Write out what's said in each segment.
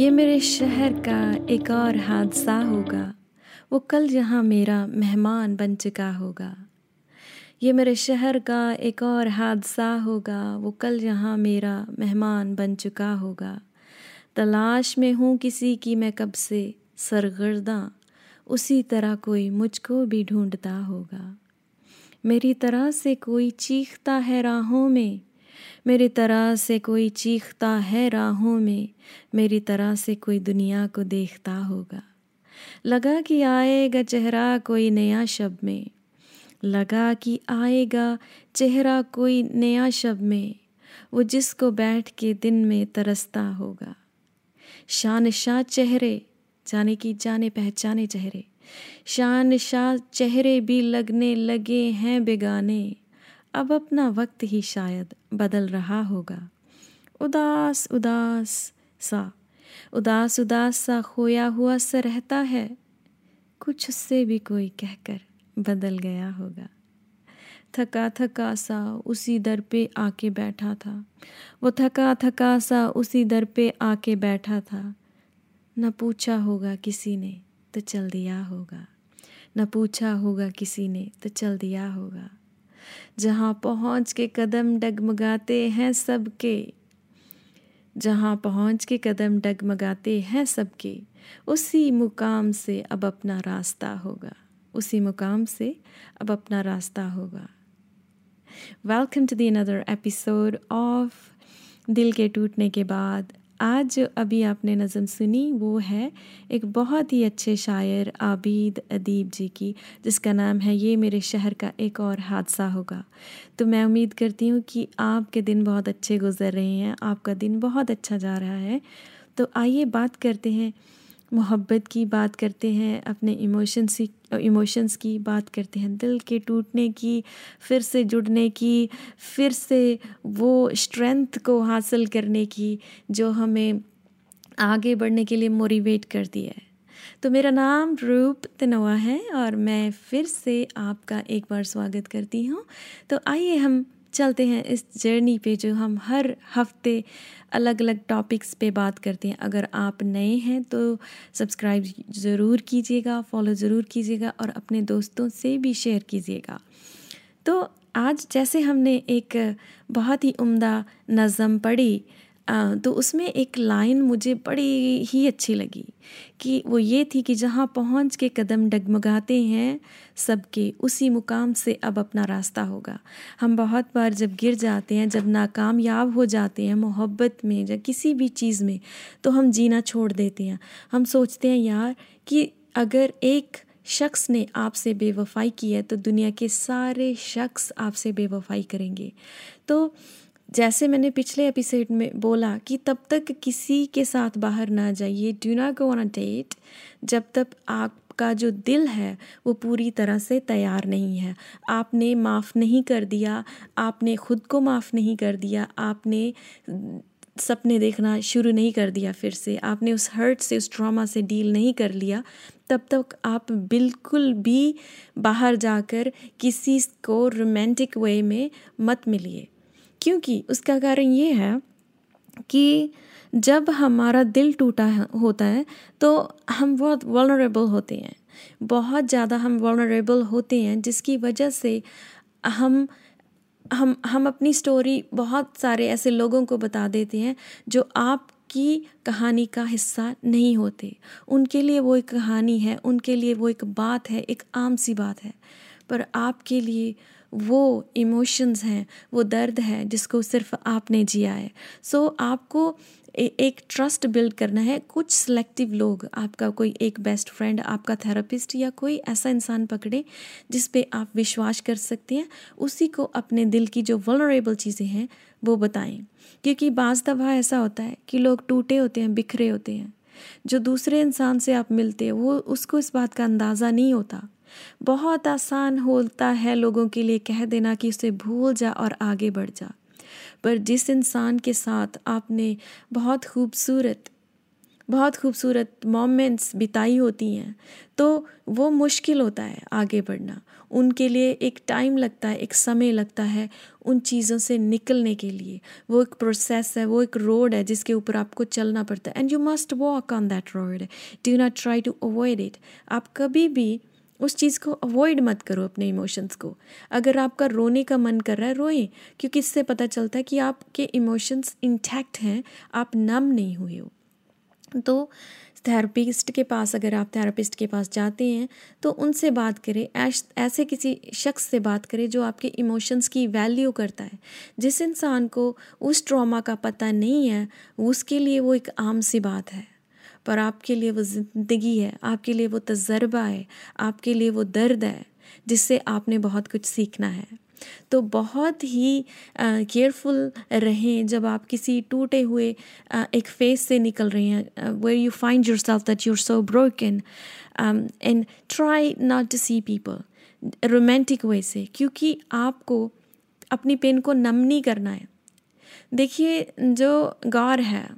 ये मेरे शहर का एक और हादसा होगा। वो कल यहाँ मेरा मेहमान बन चुका होगा। ये मेरे शहर का एक और हादसा होगा। वो कल यहाँ मेरा मेहमान बन चुका होगा। तलाश में हूँ किसी की मैं कब से सरगर्दा। उसी तरह कोई मुझको भी ढूंढता होगा। मेरी तरह से कोई चीखता है राहों में। मेरी तरह से कोई चीखता है राहों में, मेरी तरह से कोई दुनिया को देखता होगा। लगा कि आएगा चेहरा कोई नया शब में। लगा कि आएगा चेहरा कोई नया शब में। वो जिसको बैठ के दिन में तरसता होगा। शान शाह चेहरे, जाने की जाने पहचाने चेहरे। शान शाह चेहरे भी लगने लगे हैं बेगाने। अब अपना वक्त ही शायद बदल रहा होगा। उदास उदास सा, उदास उदास सा खोया हुआ सा रहता है। कुछ उससे भी कोई कहकर बदल गया होगा। थका थका सा उसी दर पे आके बैठा था। वो थका थका सा उसी दर पे आके बैठा था। न पूछा होगा किसी ने तो चल दिया होगा। न पूछा होगा किसी ने तो चल दिया होगा। जहाँ पहुँच के कदम डगमगाते हैं सबके। जहाँ पहुँच के कदम डगमगाते हैं सबके, उसी मुकाम से अब अपना रास्ता होगा। उसी मुकाम से अब अपना रास्ता होगा। Welcome to the another episode of दिल के टूटने के बाद। आज जो अभी आपने नज़म सुनी वो है एक बहुत ही अच्छे शायर आबिद अदीब जी की, जिसका नाम है ये मेरे शहर का एक और हादसा होगा। तो मैं उम्मीद करती हूँ कि आपके दिन बहुत अच्छे गुजर रहे हैं, आपका दिन बहुत अच्छा जा रहा है। तो आइए बात करते हैं मोहब्बत की बात करते हैं, अपने इमोशंस की इमोशंस की बात करते हैं। दिल के टूटने की, फिर से जुड़ने की, फिर से वो स्ट्रेंथ को हासिल करने की जो हमें आगे बढ़ने के लिए मोटिवेट करती है। तो मेरा नाम रूप तनवा है और मैं फिर से आपका एक बार स्वागत करती हूँ। तो आइए हम चलते हैं इस जर्नी पे जो हम हर हफ़्ते अलग अलग टॉपिक्स पे बात करते हैं। अगर आप नए हैं तो सब्सक्राइब ज़रूर कीजिएगा फॉलो ज़रूर कीजिएगा और अपने दोस्तों से भी शेयर कीजिएगा। तो आज जैसे हमने एक बहुत ही उम्दा नज़म पढ़ी तो उसमें एक लाइन मुझे बड़ी ही अच्छी लगी कि वो ये थी कि जहाँ पहुँच के कदम डगमगाते हैं सबके, उसी मुकाम से अब अपना रास्ता होगा। हम बहुत बार जब गिर जाते हैं, जब नाकामयाब हो जाते हैं मोहब्बत में या किसी भी चीज़ में तो हम जीना छोड़ देते हैं। हम सोचते हैं, यार, कि अगर एक शख्स ने आपसे बेवफाई की है तो दुनिया के सारे शख्स आपसे बेवफाई करेंगे। तो जैसे मैंने पिछले एपिसोड में बोला कि तब तक किसी के साथ बाहर ना जाइए do not go on a date जब तक आपका जो दिल है, वो पूरी तरह से तैयार नहीं है। आपने माफ़ नहीं कर दिया, आपने ख़ुद को माफ़ नहीं कर दिया, आपने सपने देखना शुरू नहीं कर दिया फिर से, आपने उस हर्ट से, उस ट्रॉमा से डील नहीं कर लिया, तब तक आप बिल्कुल भी बाहर जाकर किसी को रोमांटिक वे में मत मिलिए। क्योंकि उसका कारण ये है कि जब हमारा दिल टूटा होता है तो हम बहुत वलनरेबल होते हैं। बहुत ज़्यादा हम वलनरेबल होते हैं, जिसकी वजह से हम हम हम अपनी स्टोरी बहुत सारे ऐसे लोगों को बता देते हैं, जो आपकी कहानी का हिस्सा नहीं होते। उनके लिए वो एक कहानी है, उनके लिए वो एक बात है, एक आम सी बात है। पर आपके लिए वो इमोशंस हैं वो दर्द है जिसको सिर्फ़ आपने जिया है। सो so, आपको ए, एक ट्रस्ट बिल्ड करना है। कुछ सिलेक्टिव लोग आपका कोई एक बेस्ट फ्रेंड आपका थेरेपिस्ट या कोई ऐसा इंसान पकड़े जिस पे आप विश्वास कर सकते हैं उसी को अपने दिल की जो वलरेबल चीज़ें हैं वो बताएँ। क्योंकि बाज़ दफ़ा ऐसा होता है कि लोग टूटे होते हैं बिखरे होते हैं। जो दूसरे इंसान से आप मिलते हैं वो उसको इस बात का अंदाज़ा नहीं होता। बहुत आसान होता है लोगों के लिए कह देना कि उसे भूल जा और आगे बढ़ जा। पर जिस इंसान के साथ आपने बहुत खूबसूरत बहुत खूबसूरत मोमेंट्स बिताई होती हैं तो वो मुश्किल होता है आगे बढ़ना। उनके लिए एक टाइम लगता है, एक समय लगता है उन चीज़ों से निकलने के लिए। वो एक प्रोसेस है, वो एक रोड है जिसके ऊपर आपको चलना पड़ता है। And you must walk on that road do not try to avoid it आप कभी भी उस चीज़ को अवॉइड मत करो अपने इमोशंस को। अगर आपका रोने का मन कर रहा है, रोए, क्योंकि इससे पता चलता है कि आपके इमोशंस इंटैक्ट हैं, आप नम नहीं हुए हो। तो थेरेपिस्ट के पास, अगर आप थेरेपिस्ट के पास जाते हैं तो उनसे बात करें, ऐश, ऐसे किसी शख्स से बात करें जो आपके इमोशंस की वैल्यू करता है। जिस इंसान को उस ट्रॉमा का पता नहीं है, उसके लिए वो एक आम सी बात है। पर आपके लिए वो ज़िंदगी है आपके लिए वो तजर्बा है आपके लिए वो दर्द है जिससे आपने बहुत कुछ सीखना है। तो बहुत ही केयरफुल रहें जब आप किसी टूटे हुए uh, एक फेस से निकल रहे हैं where you find yourself that you're so broken and try not to see people romantic way से क्योंकि आपको अपनी पेन को नम नहीं करना है। देखिए जो गौर है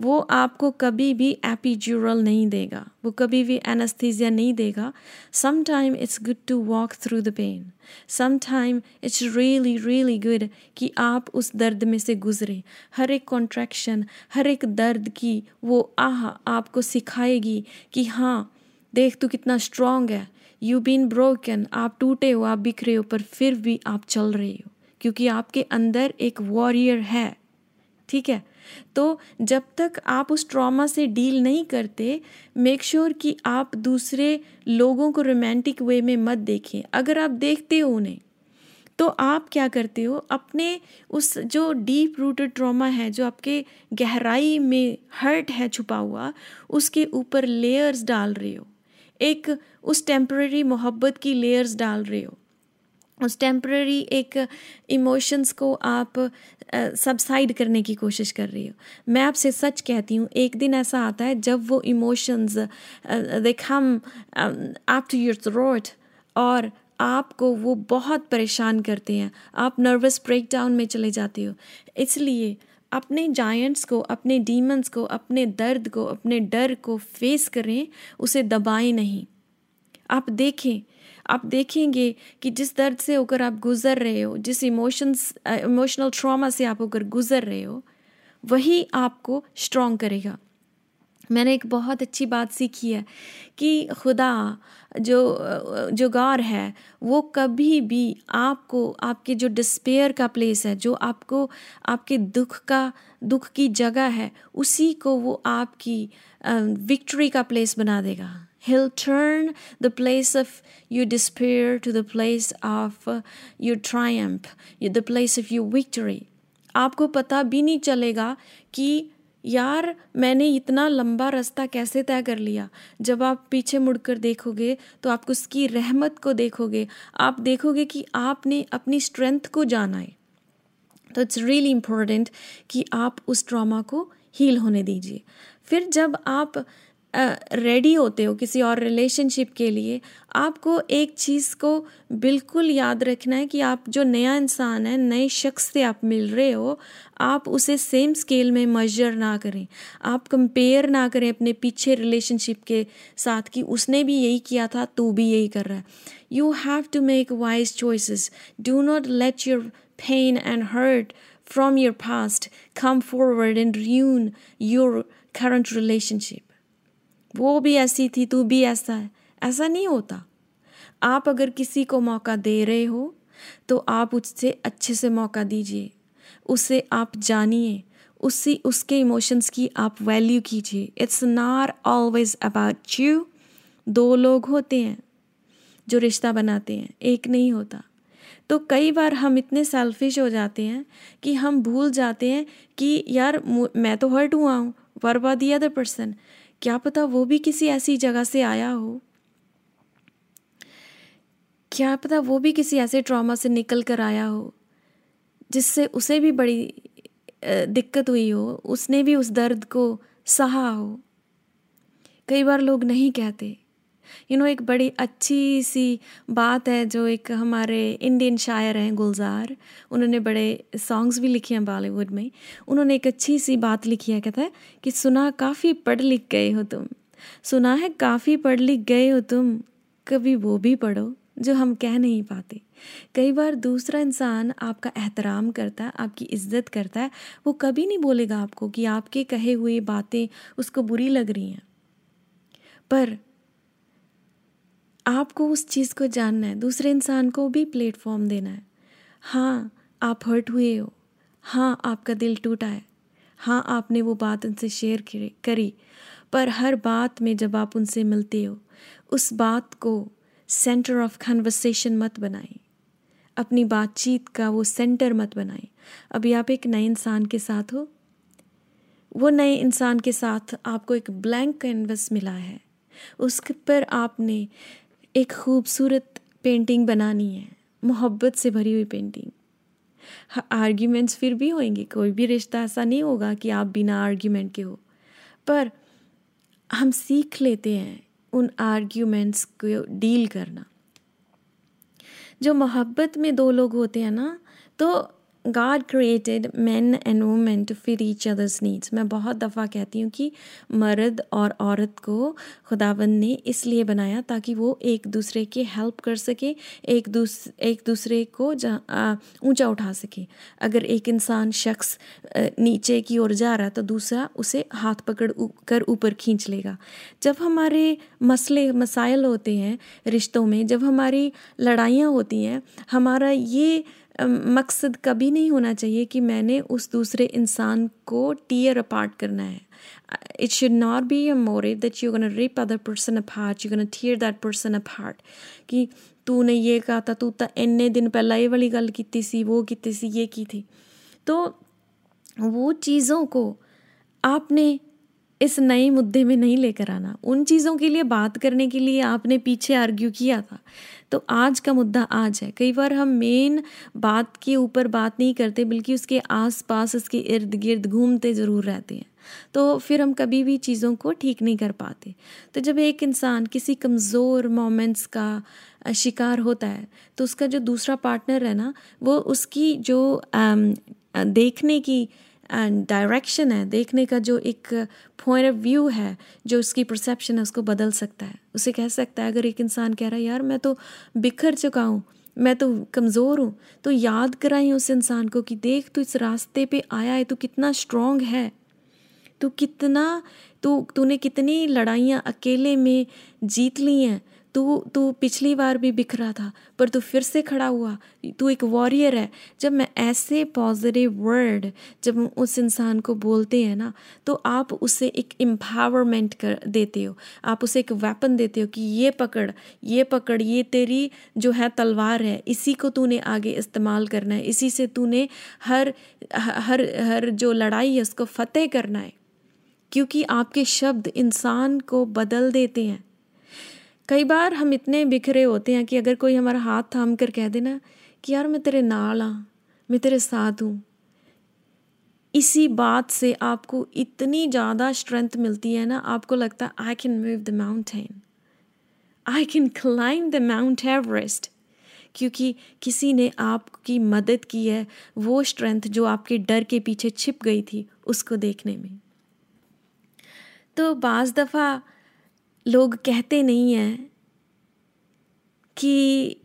वो आपको कभी भी एपीज्यूरल नहीं देगा। वो कभी भी एनास्थीजिया नहीं देगा। Some time it's good to walk through the pain some time it's really really good कि आप उस दर्द में से गुजरे। हर एक कॉन्ट्रैक्शन हर एक दर्द की वो आह आपको सिखाएगी कि हाँ देख तू कितना स्ट्रॉन्ग है। यू बीन ब्रोकन आप टूटे हो, आप बिखरे हो, पर फिर भी आप चल रहे हो। क्योंकि आपके अंदर एक वॉरियर है। ठीक है? तो जब तक आप उस ट्रॉमा से डील नहीं करते मेक श्योर sure कि आप दूसरे लोगों को रोमांटिक वे में मत देखें। अगर आप देखते हो उन्हें तो आप क्या करते हो? अपने उस जो डीप रूटेड ट्रॉमा है, जो आपके गहराई में हर्ट है छुपा हुआ, उसके ऊपर लेयर्स डाल रहे हो। एक उस टेम्पररी मोहब्बत की लेयर्स डाल रहे हो। उस टेम्प्ररी एक इमोशंस को आप सबसाइड करने की कोशिश कर रही हो। मैं आपसे सच कहती हूँ, एक दिन ऐसा आता है जब वो emotions they come up to your throat और आपको वो बहुत परेशान करते हैं। आप नर्वस ब्रेकडाउन में चले जाते हो। इसलिए अपने जायंट्स को, अपने डीमंस को, अपने दर्द को, अपने डर को फेस करें, उसे दबाएँ नहीं। आप देखें आप देखेंगे कि जिस दर्द से होकर आप गुज़र रहे हो, जिस इमोशंस इमोशनल ट्रॉमा से आप होकर गुज़र रहे हो, वही आपको स्ट्रांग करेगा। मैंने एक बहुत अच्छी बात सीखी है कि खुदा जो जो गौर है वो कभी भी आपको आपके जो डिस्पेयर का प्लेस है जो आपको आपके दुख का दुख की जगह है उसी को वो आपकी विक्ट्री का प्लेस बना देगा He'll turn the place of your despair to the place of your triumph, the place of your victory. आपको पता भी नहीं चलेगा कि यार, मैंने इतना लंबा रास्ता कैसे तय कर लिया? जब आप पीछे मुड़कर देखोगे तो आप उसकी रहमत को देखोगे। आप देखोगे कि आपने अपनी स्ट्रेंथ को जाना है। तो इट्स रियली इम्पोर्टेंट कि आप उस ट्रॉमा को हील होने दीजिए। फिर जब आप रेडी होते हो किसी और रिलेशनशिप के लिए, आपको एक चीज़ को बिल्कुल याद रखना है कि आप जो नया इंसान है, नए शख्स से आप मिल रहे हो, आप उसे सेम स्केल में मजर ना करें। आप कंपेयर ना करें अपने पीछे रिलेशनशिप के साथ कि उसने भी यही किया था, तू भी यही कर रहा है। You have to make wise choices do not let your pain and hurt from your past come forward and ruin your current relationship वो भी ऐसी थी, तू भी ऐसा है। ऐसा नहीं होता। आप अगर किसी को मौका दे रहे हो तो आप उससे अच्छे से मौका दीजिए। उसे आप जानिए। उसी, उसके इमोशंस की आप वैल्यू कीजिए। It's not always about you दो लोग होते हैं जो रिश्ता बनाते हैं। एक नहीं होता। तो कई बार हम इतने सेल्फिश हो जाते हैं कि हम भूल जाते हैं कि यार मैं तो हर्ट हुआ हूँ। What about the other person क्या पता वो भी किसी ऐसी जगह से आया हो? क्या पता वो भी किसी ऐसे ट्रॉमा से निकल कर आया हो, जिससे उसे भी बड़ी दिक्कत हुई हो, उसने भी उस दर्द को सहा हो? कई बार लोग नहीं कहते। यू नो एक बड़ी अच्छी सी बात है जो एक हमारे इंडियन शायर हैं, गुलजार। उन्होंने बड़े सॉन्ग्स भी लिखे हैं बॉलीवुड में। उन्होंने एक अच्छी सी बात लिखी है, कहता है कि सुना काफ़ी पढ़ लिख गए हो तुम। सुना है काफ़ी पढ़ लिख गए हो तुम, कभी वो भी पढ़ो जो हम कह नहीं पाते। कई बार दूसरा इंसान आपका एहतराम करता है, आपकी इज़्ज़त करता है, वो कभी नहीं बोलेगा आपको कि आपके कहे हुए बातें उसको बुरी लग रही हैं। पर आपको उस चीज़ को जानना है, दूसरे इंसान को भी प्लेटफॉर्म देना है। हाँ आप हर्ट हुए हो। हाँ आपका दिल टूटा है। हाँ आपने वो बात उनसे शेयर करी पर हर बात में जब आप उनसे मिलते हो, उस बात को सेंटर ऑफ़ कन्वर्सेशन मत बनाएँ। अपनी बातचीत का वो सेंटर मत बनाएँ। अभी आप एक नए इंसान के साथ हो। वो नए इंसान के साथ आपको एक ब्लैंक कैनवस मिला है। उस पर आपने एक खूबसूरत पेंटिंग बनानी है, मोहब्बत से भरी हुई पेंटिंग आर्ग्यूमेंट्स फिर भी होंगे कोई भी रिश्ता ऐसा नहीं होगा कि आप बिना आर्ग्यूमेंट के हो। पर हम सीख लेते हैं उन आर्ग्यूमेंट्स को डील करना। जो मोहब्बत में दो लोग होते हैं ना तो God created man and women to fit each other's needs मैं बहुत दफ़ा कहती हूँ कि मर्द और औरत को खुदावन ने इसलिए बनाया ताकि वो एक दूसरे की हेल्प कर सके, एक दूस, एक दूसरे को ऊँचा उठा सके। अगर एक इंसान शख्स नीचे की ओर जा रहा है तो दूसरा उसे हाथ पकड़ कर ऊपर खींच लेगा। जब हमारे मसले, मसाइल होते हैं रिश्तों में, जब हमारी लड़ाइयाँ होती हैं, हमारा ये मकसद कभी नहीं होना चाहिए कि मैंने उस दूसरे इंसान को टीयर अपार्ट करना है। It should not be a motive that you gonna rip other person apart you gonna tear that person apart कि तूने ये कहा था, तू तो इन्ने दिन पहला ये वाली गल की सी, वो की सी, ये की थी। तो वो चीज़ों को आपने इस नए मुद्दे में नहीं लेकर आना। उन चीज़ों के लिए, बात करने के लिए आपने पीछे आर्ग्यू किया था। तो आज का मुद्दा आज है। कई बार हम मेन बात के ऊपर बात नहीं करते, बल्कि उसके आस पास उसके इर्द गिर्द घूमते ज़रूर रहते हैं। तो फिर हम कभी भी चीज़ों को ठीक नहीं कर पाते। तो जब एक इंसान किसी कमज़ोर मोमेंट्स का शिकार होता है तो उसका जो दूसरा पार्टनर है ना, वो उसकी जो देखने की डायरेक्शन है, देखने का जो एक पॉइंट ऑफ़ व्यू है, जो उसकी परसेप्शन है, उसको बदल सकता है। उसे कह सकता है, अगर एक इंसान कह रहा है, यार, मैं तो बिखर चुका हूँ, मैं तो कमज़ोर हूँ तो याद कराई उस इंसान को कि देख, तू इस रास्ते पे आया है, तू कितना स्ट्रांग है, तू कितना, तू, तूने कितनी लड़ाइयाँ अकेले में जीत ली हैं तू तू पिछली बार भी बिखरा था, पर तू फिर से खड़ा हुआ। तू एक वॉरियर है। जब मैं ऐसे पॉजिटिव वर्ड जब उस इंसान को बोलते हैं ना तो आप उसे एक एम्पावरमेंट कर देते हो। आप उसे एक वेपन देते हो कि ये पकड़ ये पकड़, ये तेरी जो है तलवार है, इसी को तूने आगे इस्तेमाल करना है। इसी से तूने हर हर हर जो लड़ाई है उसको फतेह करना है। क्योंकि आपके शब्द इंसान को बदल देते हैं। कई बार हम इतने बिखरे होते हैं कि अगर कोई हमारा हाथ थाम कर कह देना कि यार मैं तेरे नाल हाँ मैं तेरे साथ हूँ। इसी बात से आपको इतनी ज़्यादा स्ट्रेंथ मिलती है ना, आपको लगता है I can move the mountain I can climb the Mount Everest क्योंकि किसी ने आपकी मदद की है, वो स्ट्रेंथ जो आपके डर के पीछे छिप गई थी, उसको देखने में। तो बाज़ दफ़ा लोग कहते नहीं हैं कि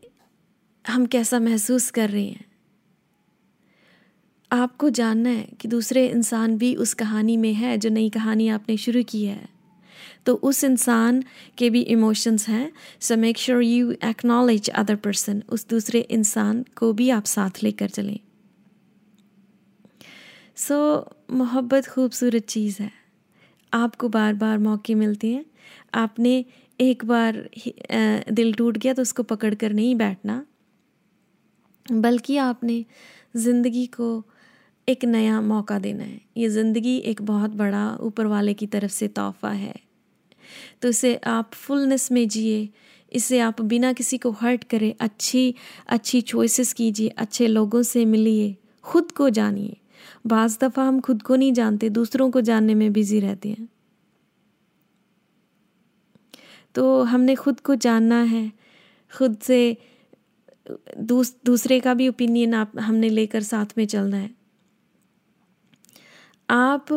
हम कैसा महसूस कर रहे हैं। आपको जानना है कि दूसरे इंसान भी उस कहानी में है जो नई कहानी आपने शुरू की है। तो उस इंसान के भी इमोशंस हैं so make sure you acknowledge other person उस दूसरे इंसान को भी आप साथ लेकर चलें। सो so, मोहब्बत खूबसूरत चीज़ है। आपको बार बार मौके मिलते हैं। आपने एक बार दिल टूट गया तो उसको पकड़ कर नहीं बैठना। बल्कि आपने ज़िंदगी को एक नया मौका देना है। ये ज़िंदगी एक बहुत बड़ा ऊपर वाले की तरफ़ से तोहफ़ा है। तो इसे आप फुलनेस में जिए। इसे आप बिना किसी को हर्ट करें अच्छी अच्छी चॉइसेस कीजिए, अच्छे लोगों से मिलिए, खुद को जानिए। बाज़ दफ़ा हम खुद को नहीं जानते, दूसरों को जानने में बिज़ी रहते हैं। तो हमने खुद को जानना है। खुद से दूस, दूसरे का भी ओपिनियन आप हमने लेकर साथ में चलना है। आप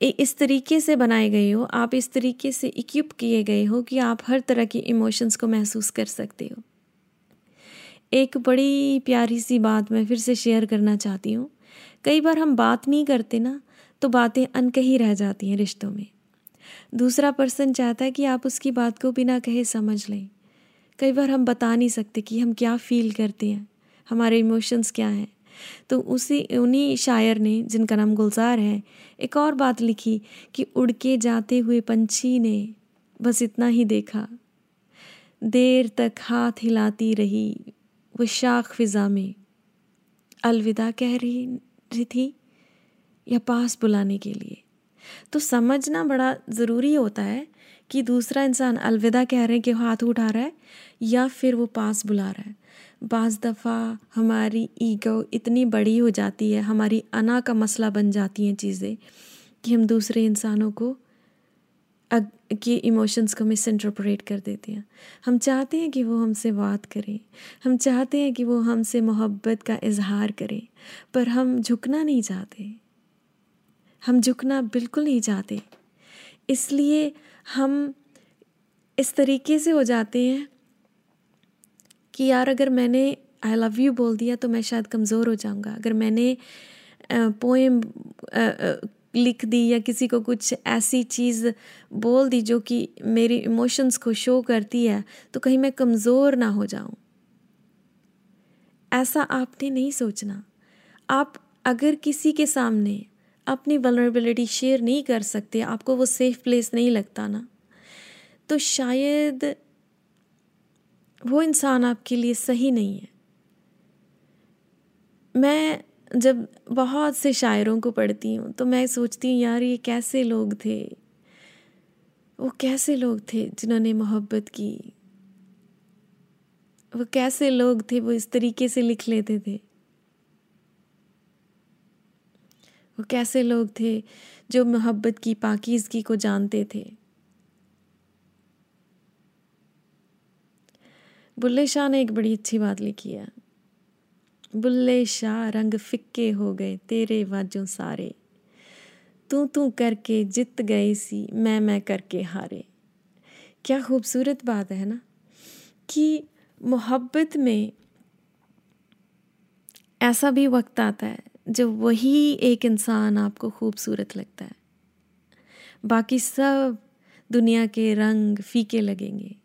इस तरीके से बनाए गए हो आप इस तरीके से इक्विप किए गए हो कि आप हर तरह की इमोशंस को महसूस कर सकते हो। एक बड़ी प्यारी सी बात मैं फिर से शेयर करना चाहती हूँ। कई बार हम बात नहीं करते ना तो बातें अनकही रह जाती हैं रिश्तों में। दूसरा पर्सन चाहता है कि आप उसकी बात को बिना कहे समझ लें। कई बार हम बता नहीं सकते कि हम क्या फील करते हैं, हमारे इमोशंस क्या हैं। तो उसी, उन्हीं शायर ने, जिनका नाम गुलजार है, एक और बात लिखी कि उड़ के जाते हुए पंछी ने बस इतना ही देखा। देर तक हाथ हिलाती रही वो शाख फिज़ा में। अलविदा कह रही थी या पास बुलाने के लिए? तो समझना बड़ा ज़रूरी होता है कि दूसरा इंसान अलविदा कह रहे हैं कि हाथ उठा रहा है या फिर वो पास बुला रहा है। बज़ दफ़ा हमारी ईगो इतनी बड़ी हो जाती है, हमारी अना का मसला बन जाती हैं चीज़ें कि हम दूसरे इंसानों को के इमोशंस को मिस इंटरप्रेट कर देते हैं। हम चाहते हैं कि वो हमसे बात करें, हम चाहते हैं कि वो हमसे मोहब्बत का इजहार करें, पर हम झुकना नहीं चाहते। हम झुकना बिल्कुल नहीं चाहते। इसलिए हम इस तरीके से हो जाते हैं कि यार अगर मैंने आई लव यू बोल दिया तो मैं शायद कमज़ोर हो जाऊँगा। अगर मैंने पोएम लिख दी या किसी को कुछ ऐसी चीज़ बोल दी जो कि मेरी इमोशंस को शो करती है तो कहीं मैं कमज़ोर ना हो जाऊँ। ऐसा आपने नहीं सोचना। आप अगर किसी के सामने अपनी वलरेबिलिटी शेयर नहीं कर सकते, आपको वो सेफ़ प्लेस नहीं लगता ना। तो शायद वो इंसान आपके लिए सही नहीं है। मैं जब बहुत से शायरों को पढ़ती हूँ तो मैं सोचती हूँ, यार, ये कैसे लोग थे? वो कैसे लोग थे जिन्होंने मोहब्बत की? वो कैसे लोग थे? वो इस तरीके से लिख लेते थे। वो कैसे लोग थे जो मोहब्बत की, पाकिजगी को जानते थे? बुल्ले शाह ने एक बड़ी अच्छी बात लिखी है। बुल्ले शाह रंग फिक्के हो गए, तेरे वाजों सारे। तू तू करके जित गए सी, मैं मैं करके हारे। क्या खूबसूरत बात है ना कि मोहब्बत में ऐसा भी वक्त आता है जब वही एक इंसान आपको खूबसूरत लगता है। बाकी सब दुनिया के रंग फीके लगेंगे।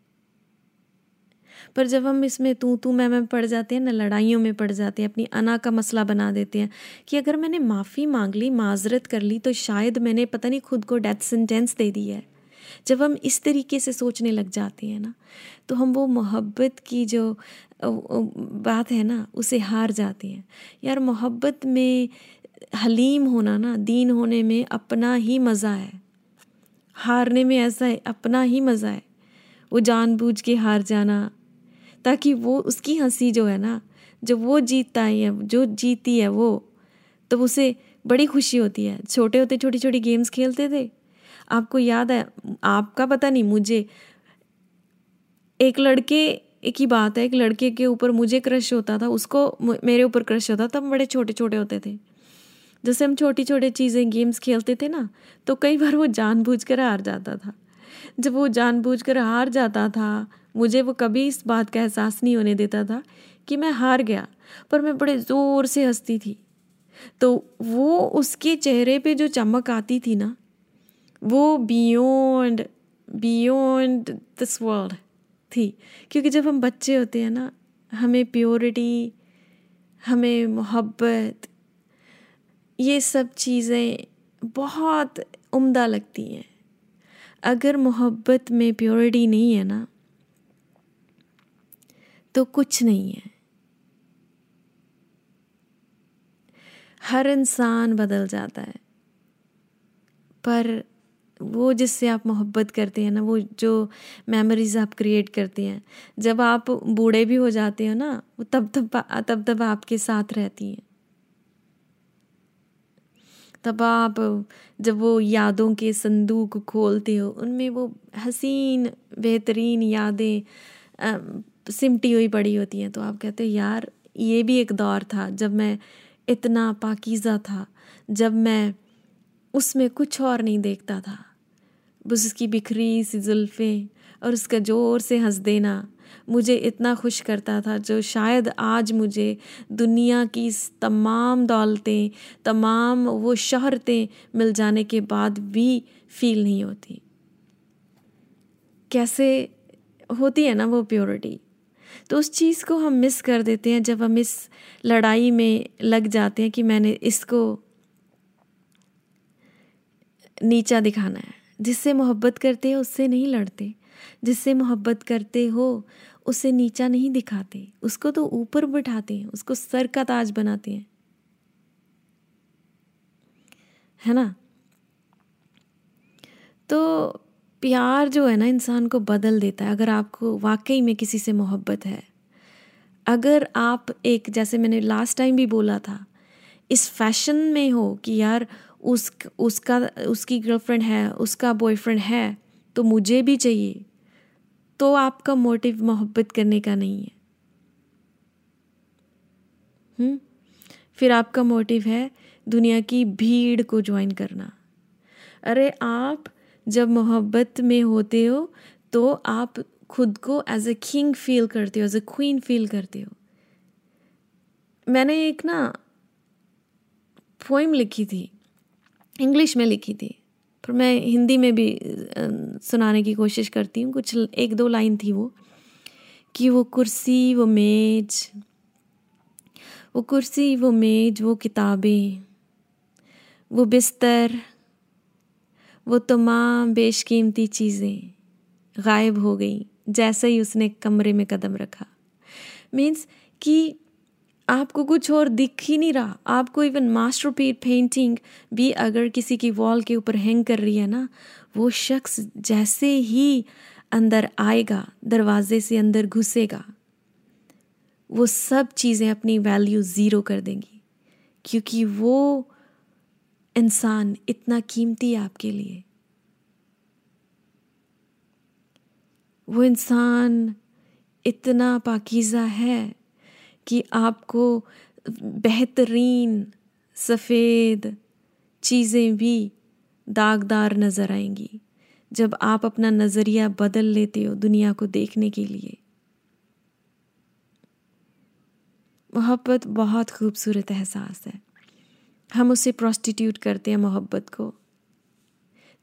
पर जब हम इसमें तू तू मैं मैं पड़ जाते हैं, ना लड़ाइयों में पड़ जाते हैं, अपनी अना का मसला बना देते हैं कि अगर मैंने माफ़ी मांग ली, माजरत कर ली तो शायद मैंने पता नहीं खुद को डेथ सेंटेंस दे दी है। जब हम इस तरीके से सोचने लग जाते हैं ना तो हम वो मोहब्बत की जो बात है ना, उसे हार जाते हैं। यार, मोहब्बत में हलीम होना ना, दीन होने में अपना ही मज़ा है। हारने में ऐसा है, अपना ही मज़ा है। वो जानबूझ के हार जाना, ताकि वो, उसकी हँसी जो है ना, जब वो जीतता है जो जीती है वो तो उसे बड़ी खुशी होती है। छोटे होते छोटी छोटी गेम्स खेलते थे आपको याद है? आपका पता नहीं, मुझे। एक लड़के, एक ही बात है, एक लड़के के ऊपर मुझे क्रश होता था, उसको मेरे ऊपर क्रश होता था बड़े छोटे छोटे होते थे। जैसे हम छोटी छोटी चीज़ें, गेम्स खेलते थे ना तो कई बार वो जानबूझ कर हार जाता था। जब वो जानबूझ कर हार जाता था, मुझे वो कभी इस बात का एहसास नहीं होने देता था कि मैं हार गया, पर मैं बड़े ज़ोर से हंसती थी। तो वो उसके चेहरे पे जो चमक आती थी ना वो बियॉन्ड बियॉन्ड दिस वर्ल्ड थी। क्योंकि जब हम बच्चे होते हैं ना, हमें प्योरिटी हमें मोहब्बत, ये सब चीज़ें बहुत उम्दा लगती हैं। अगर मोहब्बत में प्योरिटी नहीं है ना तो कुछ नहीं है। हर इंसान बदल जाता है। पर वो जिससे आप मोहब्बत करते हैं ना, वो जो मेमोरीज आप क्रिएट करते हैं, जब आप बूढ़े भी हो जाते हो ना, वो तब तब तब तब आपके साथ रहती हैं। तब आप जब वो यादों के संदूक खोलते हो, उनमें वो हसीन, बेहतरीन यादें सिमटी हुई पड़ी होती हैं तो आप कहते हैं, यार, ये भी एक दौर था, जब मैं इतना पाकिज़ा था, जब मैं उसमें कुछ और नहीं देखता था। बस उसकी बिखरी सी जुल्फ़ें और उसका ज़ोर से हंस देना मुझे इतना खुश करता था जो शायद आज मुझे दुनिया की तमाम दौलतें, तमाम वो शहरतें मिल जाने के बाद भी फील नहीं होती। कैसे होती है ना वो प्योरिटी तो उस चीज़ को हम मिस कर देते हैं जब हम इस लड़ाई में लग जाते हैं कि मैंने इसको नीचा दिखाना है। जिससे मोहब्बत करते हो, उससे नहीं लड़ते। जिससे मोहब्बत करते हो, उसे नीचा नहीं दिखाते। उसको तो ऊपर बिठाते हैं, उसको सर का ताज बनाते हैं। है ना? तो प्यार जो है ना, इंसान को बदल देता है। अगर आपको वाकई में किसी से मोहब्बत है, अगर आप एक, जैसे मैंने लास्ट टाइम भी बोला था, इस फ़ैशन में हो कि यार उस, उसका, उसकी गर्लफ्रेंड है, उसका बॉयफ्रेंड है तो मुझे भी चाहिए। तो आपका मोटिव मोहब्बत करने का नहीं है। हुँ? फिर आपका मोटिव है दुनिया की भीड़ को ज्वाइन करना। अरे आप जब मोहब्बत में होते हो तो आप खुद को एज ए किंग फील करते हो एज ए क्वीन फील करते हो। मैंने एक ना पोइम लिखी थी। इंग्लिश में लिखी थी, पर मैं हिंदी में भी सुनाने की कोशिश करती हूँ। कुछ एक दो लाइन थी वो, कि वो कुर्सी, वो मेज, वो कुर्सी, वो मेज, वो किताबें, वो बिस्तर, वो तमाम बेशकीमती चीज़ें गायब हो गई, जैसे ही उसने कमरे में कदम रखा। मीन्स कि आपको कुछ और दिख ही नहीं रहा। आपको इवन मास्टर पीट पेंटिंग भी अगर किसी की वॉल के ऊपर हैंग कर रही है ना, वो शख्स जैसे ही अंदर आएगा, दरवाजे से अंदर घुसेगा, वो सब चीज़ें अपनी वैल्यू ज़ीरो कर देंगी। क्योंकि वो इंसान इतना कीमती है आपके लिए। वो इंसान इतना पाकिज़ा है। कि आपको बेहतरीन सफ़ेद चीज़ें भी दागदार नज़र आएँगी। जब आप अपना नज़रिया बदल लेते हो दुनिया को देखने के लिए। मोहब्बत बहुत खूबसूरत एहसास है। हम उसे प्रोस्टिट्यूट करते हैं मोहब्बत को।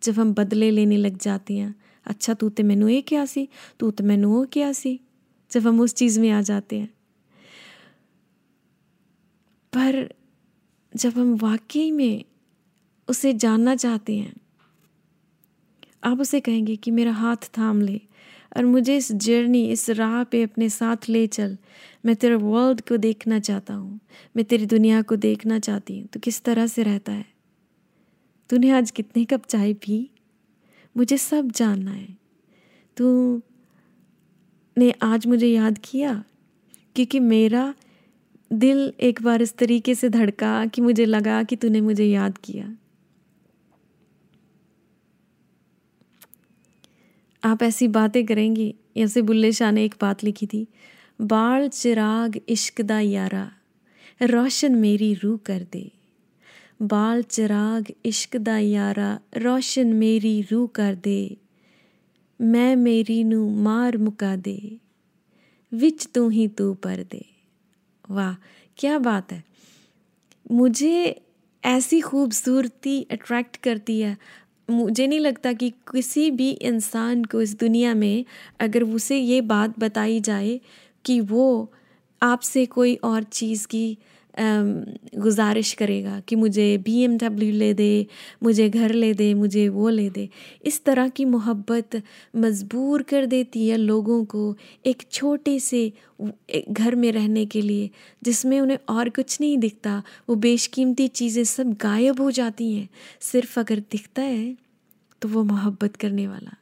जब हम बदले लेने लग जाते हैं अच्छा तू तो मैनू ये क्या सी? तू तो मैनू वो क्या सी? जब हम उस चीज़ में आ जाते हैं पर जब हम वाकई में उसे जानना चाहते हैं, आप उसे कहेंगे कि मेरा हाथ थाम ले और मुझे इस जर्नी, इस राह पे अपने साथ ले चल। मैं तेरे वर्ल्ड को देखना चाहता हूँ। मैं तेरी दुनिया को देखना चाहती हूँ। तो किस तरह से रहता है? तूने आज कितने कप चाय पी? मुझे सब जानना है। तू ने आज मुझे याद किया? क्योंकि मेरा दिल एक बार इस तरीके से धड़का कि मुझे लगा कि तूने मुझे याद किया। आप ऐसी बातें करेंगी, ऐसे बुल्ले शाह ने एक बात लिखी थी, बाल चिराग इश्क दा यारा, रोशन मेरी रूह कर दे। बाल चिराग इश्क दा यारा, रोशन मेरी रूह कर दे। मैं मेरी नू मार मुका दे, विच तू ही तू पर दे। वाह, क्या बात है। मुझे ऐसी खूबसूरती अट्रैक्ट करती है। मुझे नहीं लगता कि किसी भी इंसान को इस दुनिया में अगर उसे ये बात बताई जाए कि वो आपसे कोई और चीज़ की गुजारिश करेगा कि मुझे बी एम डब्ल्यू ले दे, मुझे घर ले दे, मुझे वो ले दे। इस तरह की मोहब्बत मजबूर कर देती है लोगों को एक छोटे से घर में रहने के लिए, जिसमें उन्हें और कुछ नहीं दिखता। वो बेशकीमती चीज़ें सब गायब हो जाती हैं। सिर्फ़ अगर दिखता है तो वो मोहब्बत करने वाला।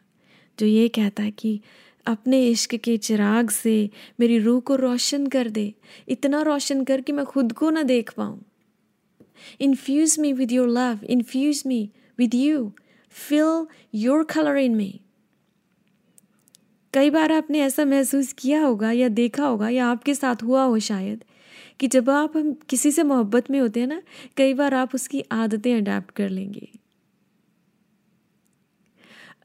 जो ये कहता है कि अपने इश्क के चिराग से मेरी रूह को रोशन कर दे, इतना रोशन कर कि मैं खुद को ना देख पाऊँ। Infuse me with your love infuse me with you fill your colour in me कई बार आपने ऐसा महसूस किया होगा या देखा होगा या आपके साथ हुआ हो शायद कि जब आप हम किसी से मोहब्बत में होते हैं ना, कई बार आप उसकी आदतें अडेप्ट कर लेंगे।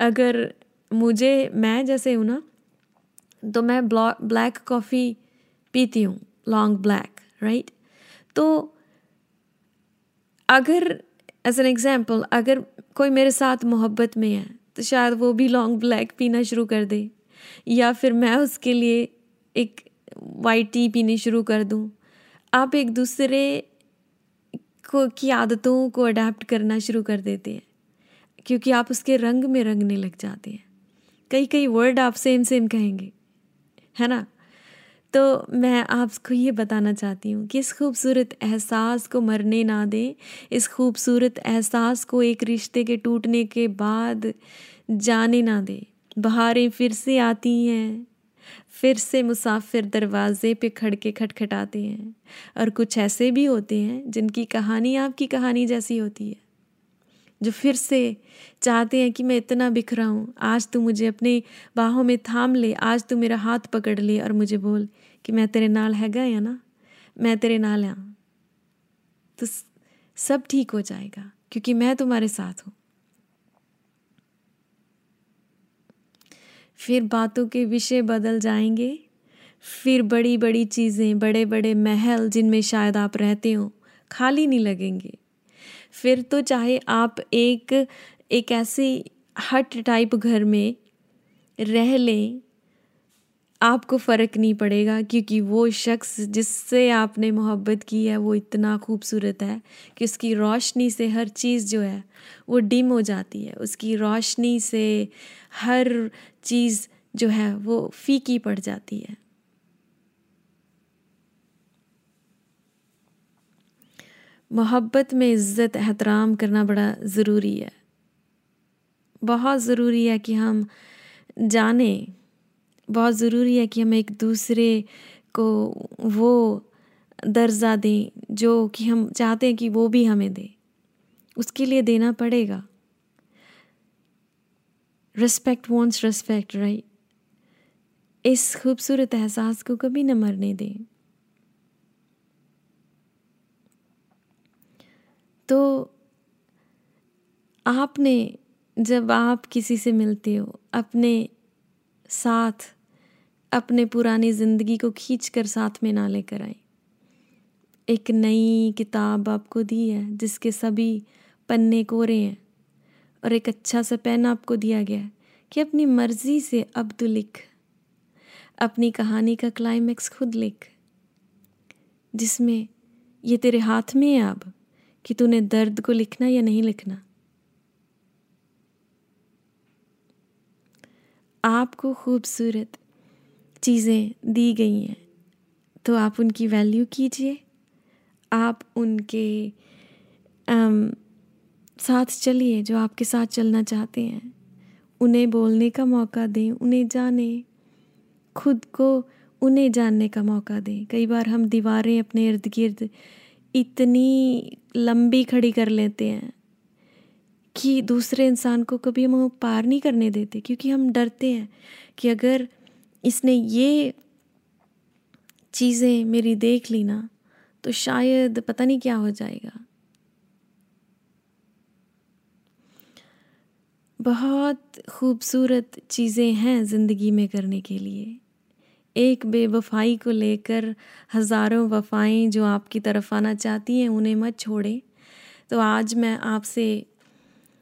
अगर मुझे, मैं जैसे हूँ ना तो मैं ब्लैक कॉफ़ी पीती हूँ लॉन्ग ब्लैक राइट तो अगर एज एन एग्ज़ाम्पल अगर कोई मेरे साथ मोहब्बत में है तो शायद वो भी लॉन्ग ब्लैक पीना शुरू कर दे, या फिर मैं उसके लिए एक वाइट टी पीनी शुरू कर दूँ। आप एक दूसरे को, की आदतों को अडेप्ट करना शुरू कर देते हैं, क्योंकि आप उसके रंग में रंगने लग जाते हैं। कई कई वर्ड आप सेम सेम कहेंगे। है ना? तो मैं आपको ये बताना चाहती हूँ कि इस खूबसूरत एहसास को मरने ना दें। इस खूबसूरत एहसास को एक रिश्ते के टूटने के बाद जाने ना दें। बहारें फिर से आती हैं, फिर से मुसाफिर दरवाजे पे खड़के खटखटाते हैं। और कुछ ऐसे भी होते हैं जिनकी कहानी आपकी कहानी जैसी होती है। जो फिर से चाहते हैं कि मैं इतना बिखरा हूँ। आज तू मुझे अपने बाहों में थाम ले, आज तू मेरा हाथ पकड़ ले और मुझे बोल कि मैं तेरे नाल हैगा या ना? मैं तेरे नाल हाँ। तो सब ठीक हो जाएगा, क्योंकि मैं तुम्हारे साथ हूँ। फिर बातों के विषय बदल जाएँगे। फिर बड़ी बड़ी चीज़ें बड़े बड़े महल जिनमें शायद आप रहते हो, खाली नहीं लगेंगे। फिर तो चाहे आप एक एक ऐसी हट टाइप घर में रह लें, आपको फ़र्क नहीं पड़ेगा क्योंकि वो शख्स जिससे आपने मोहब्बत की है, वो इतना खूबसूरत है कि उसकी रोशनी से हर चीज़ जो है, वो डिम हो जाती है। उसकी रोशनी से हर चीज़ जो है, वो फीकी पड़ जाती है। मोहब्बत में इज़्ज़त, एहतराम करना बड़ा ज़रूरी है। बहुत ज़रूरी है कि हम जाने। बहुत ज़रूरी है कि हम एक दूसरे को वो दर्जा दें, जो कि हम चाहते हैं कि वो भी हमें दे। उसके लिए देना पड़ेगा। रिस्पेक्ट वॉन्ट्स रिस्पेक्ट राइट इस खूबसूरत एहसास को कभी न मरने दें। तो आपने जब आप किसी से मिलते हो, अपने साथ, अपने पुरानी ज़िंदगी को खींच कर साथ में ना लेकर आए। एक नई किताब आपको दी है, जिसके सभी पन्ने कोरे हैं, और एक अच्छा सा पेन आपको दिया गया है कि अपनी मर्ज़ी से अब तो लिख, अपनी कहानी का क्लाइमैक्स खुद लिख, जिसमें ये तेरे हाथ में है अब। कि तूने दर्द को लिखना या नहीं लिखना? आपको खूबसूरत चीज़ें दी गई हैं तो आप उनकी वैल्यू कीजिए। आप उनके आम, साथ चलिए जो आपके साथ चलना चाहते हैं। उन्हें बोलने का मौका दें उन्हें जाने खुद को उन्हें जानने का मौका दें। कई बार हम दीवारें अपने इर्द गिर्द इतनी लंबी खड़ी कर लेते हैं कि दूसरे इंसान को कभी हम पार नहीं करने देते, क्योंकि हम डरते हैं कि अगर इसने ये चीज़ें मेरी देख ली ना तो शायद पता नहीं क्या हो जाएगा। बहुत खूबसूरत चीज़ें हैं ज़िंदगी में करने के लिए। एक बेवफाई को लेकर हज़ारों वफ़ाएँ जो आपकी तरफ़ आना चाहती हैं, उन्हें मत छोड़ें। तो आज मैं आपसे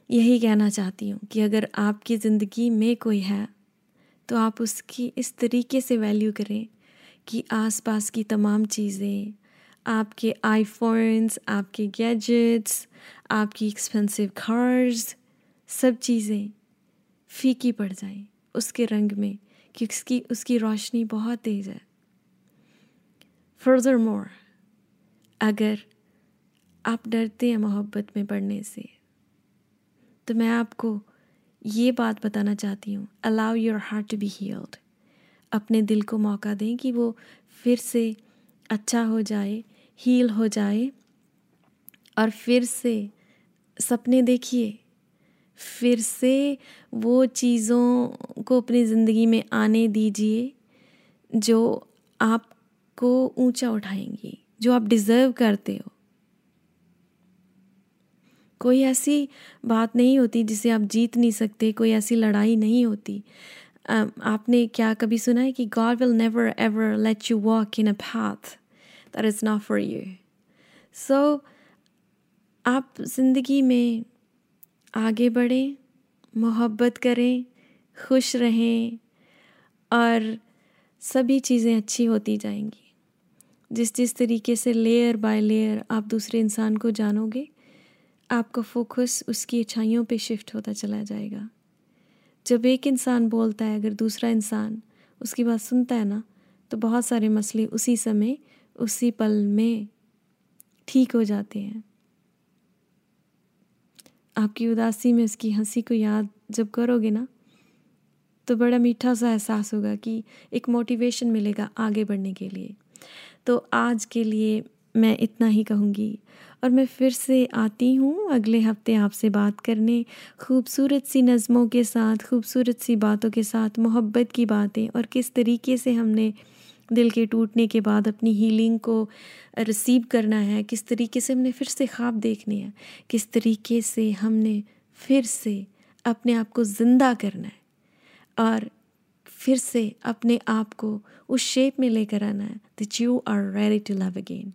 यही कहना चाहती हूँ कि अगर आपकी ज़िंदगी में कोई है तो आप उसकी इस तरीके से वैल्यू करें कि आसपास की तमाम चीज़ें, आपके आईफोन्स, आपके गैजेट्स, आपकी एक्सपेंसिव कार्स, सब चीज़ें फीकी पड़ जाएँ, उसके रंग में। कि उसकी उसकी रोशनी बहुत तेज़ है। फर्दर मोर अगर आप डरते हैं मोहब्बत में पढ़ने से तो मैं आपको ये बात बताना चाहती हूँ। Allow your heart to be healed अपने दिल को मौका दें कि वो फिर से अच्छा हो जाए हील हो जाए, और फिर से सपने देखिए। फिर से वो चीज़ों को अपनी ज़िंदगी में आने दीजिए, जो आपको ऊँचा उठाएँगी, जो आप डिज़र्व करते हो। कोई ऐसी बात नहीं होती जिसे आप जीत नहीं सकते, कोई ऐसी लड़ाई नहीं होती। आपने क्या कभी सुना है कि God will never ever let you walk in a path that is not for you so आप ज़िंदगी में आगे बढ़ें, मोहब्बत करें, खुश रहें और सभी चीज़ें अच्छी होती जाएँगी। जिस जिस तरीके से लेयर बाय लेयर आप दूसरे इंसान को जानोगे, आपका फोकस उसकी अच्छाइयों पे शिफ्ट होता चला जाएगा। जब एक इंसान बोलता है, अगर दूसरा इंसान उसकी बात सुनता है ना तो बहुत सारे मसले उसी समय, उसी पल में ठीक हो जाते हैं। आपकी उदासी में उसकी हँसी को याद जब करोगे ना तो बड़ा मीठा सा एहसास होगा कि एक मोटिवेशन मिलेगा आगे बढ़ने के लिए। तो आज के लिए मैं इतना ही कहूँगी और मैं फिर से आती हूँ अगले हफ़्ते आपसे बात करने। खूबसूरत सी नज़मों के साथ, खूबसूरत सी बातों के साथ, मोहब्बत की बातें और किस तरीके से हमने दिल के टूटने के बाद अपनी हीलिंग को रिसीव करना है, किस तरीके से हमने फिर से ख्वाब देखने हैं, किस तरीके से हमने फिर से अपने आप को ज़िंदा करना है और फिर से अपने आप को उस शेप में लेकर आना है that you are ready to love again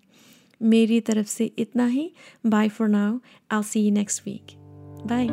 मेरी तरफ़ से इतना ही. Bye for now I see you next week bye